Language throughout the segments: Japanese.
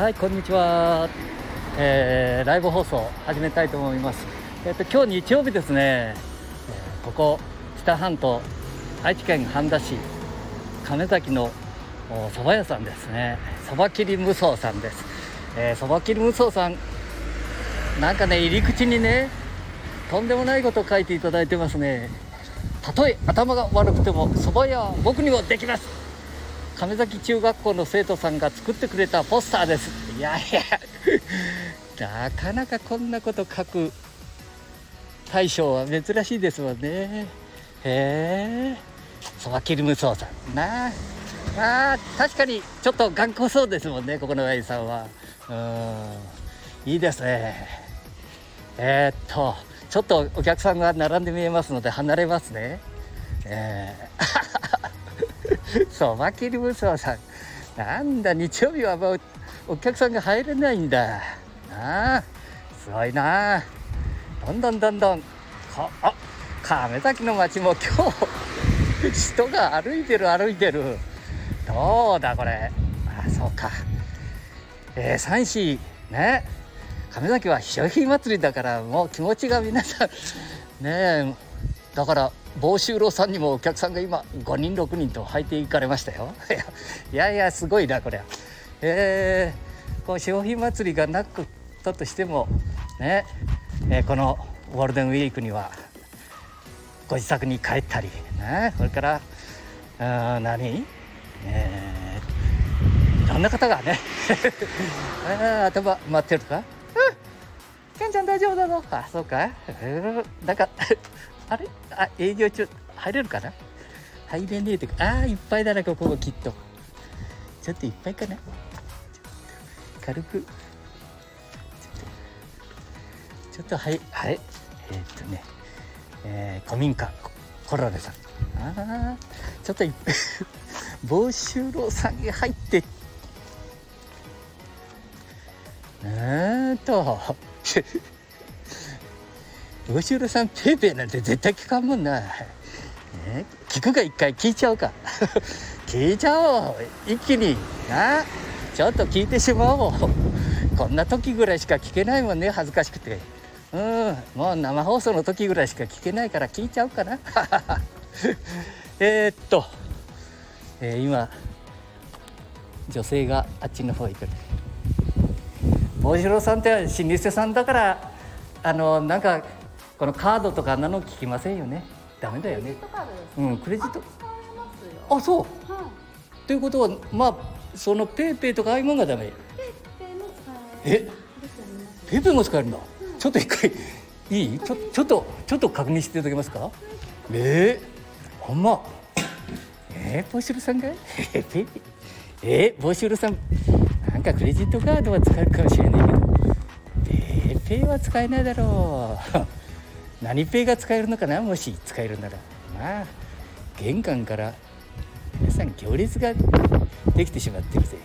はいこんにちは、えー、ライブ放送始めたいと思います。えっ、と今日日曜日ですね、えーここ知多半島愛知県半田市亀崎の蕎麦屋さんですね。蕎麦切り無双さんです。えー蕎麦切り無双さんなんかね入り口にねとんでもないことを書いていただいてますね。たとえ頭が悪くても蕎麦屋は僕にもできます。亀崎中学校の生徒さんが作ってくれたポスターです。いやいや。なかなかこんなこと書く大将は珍しいですもんね。へえ。そば切り無双さんな。ああ確かにちょっと頑固そうですもんねここの親父さんは。うん。いいですね。えー、っとちょっとお客さんが並んで見えますので離れますね。えー。そば切り無双さん。なんだ日曜日はもうお客さんが入れないんだ。なあすごいなどんどんどんどん。こあ亀崎の街も今日 人が歩いてる歩いてる。どうだこれ。あそうか。えー、三市ね。亀崎は商品祭りだからもう気持ちが皆さんねえだから房州郎さんにもお客さんが今5人6人と入っていかれましたよ。いやいやすごいなこれはえー、こう商品祭りがなかったとしてもね、えーこのゴールデンウィークにはご自宅に帰ったりねそれからあ何？えーいろんな方がね。あ頭待ってるとか？うん。ケンちゃん大丈夫だぞあそうか。うん。なんか あれ？あ営業中。入れるかな？入れねえってか。あーいっぱいだなここもきっと。ちょっといっぱいかな？軽く。ちょっとはいはい。えーっとね。えー古民家。コロネさん。あー。ちょっといっぱい房州郎さんが入って。うーんと。房州郎さんペーペーなんて絶対聞かんもんな、ね、聞くか一回聞いちゃうか。聞いちゃおう一気に。なちょっと聞いてしまおう。こんな時ぐらいしか聞けないもんね恥ずかしくて。うんもう生放送の時ぐらいしか聞けないから聞いちゃおうかな。えっと、えー今女性があっちの方行く。坊次郎さんって老舗さんだからあのなんかこのカードとかなの聞きませんよね？ダメだよね。クレジットカードですうんクレジット。使えますよ。あそう。はい。ということはまあそのペイペイとかああいうもんがダメ？ペイペイも使え？ペイペイも使えるんだ？ちょっと一回いい？ちょちょっとちょっと確認していただけますか？え？ー、ほんま。えー、ボシュルさんが？えー、ボシュルさんなんかクレジットカードは使えるかもしれないけど。ペイペイは使えないだろう何ペイが使えるのかな？もし使えるなら。まあ玄関から皆さん行列ができてしまってるぜ。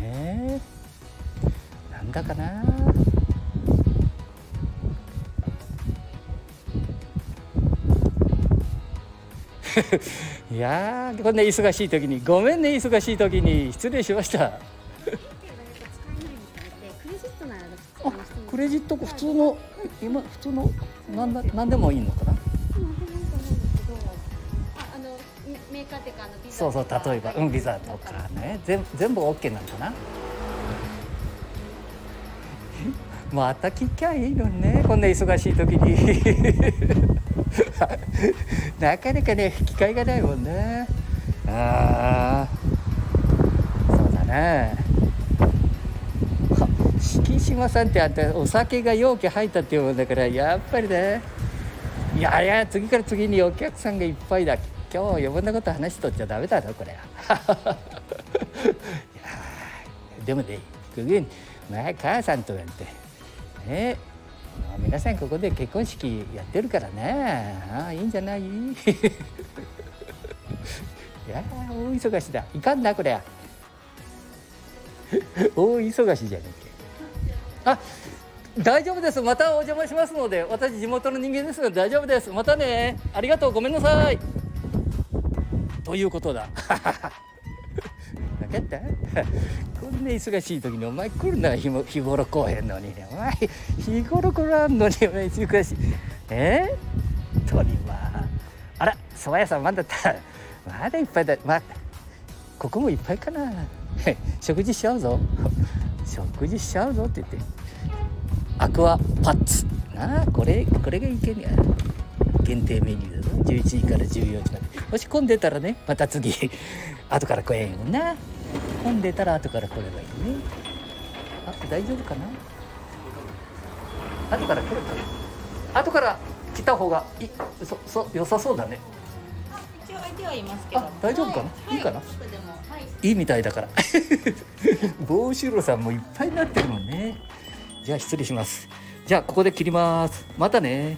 えー、なんだかな？いやーこんな忙しい時にごめんね忙しい時に。失礼しました。クレジット普通の今普通のなんだなんでもいいのかな？そうそう例えばうんビザとかね。全全部 OK なのかな？また聞きゃいいのにね。こんな忙しい時に。なかなかね機会がないもんね。ああそうだね島さんってあんたお酒が容器入ったっていうもんだからやっぱりね。いやいや次から次にお客さんがいっぱいだ。今日余分なこと話しとっちゃダメだろこれ。いやでもねググン前母さんとなんて。ね。まあ皆さんここで結婚式やってるからね。ああいいんじゃない？いや大忙しだ。いかんなこれ大忙しじゃねえあ大丈夫です。またお邪魔しますので私地元の人間ですので大丈夫です。またね。ありがとう。ごめんなさい。ということだ。分かったこんな忙しい時にお前来るな日も日頃来へんのにお前日頃来らんのにお前忙しいえー、とにまあら蕎麦屋さんまだったまだいっぱいだまあここもいっぱいかな食事しちゃうぞ食事しちゃうぞって言って。アクアパッツ。なあこれこれがいけんや。限定メニューだぞ11時から14時まで。もし混んでたらねまた次。後から来えんよな。混んでたら後から来ればいいね。あ大丈夫かな？後から来るかな後から来た方がいそそ良さそうだね。一応相手はいますけど。あ大丈夫かな？はい。い。かな？はい。いいいみたいだから。帽子ろさんもいっぱいになってるもんね。じゃあ失礼します。じゃあここで切ります。またね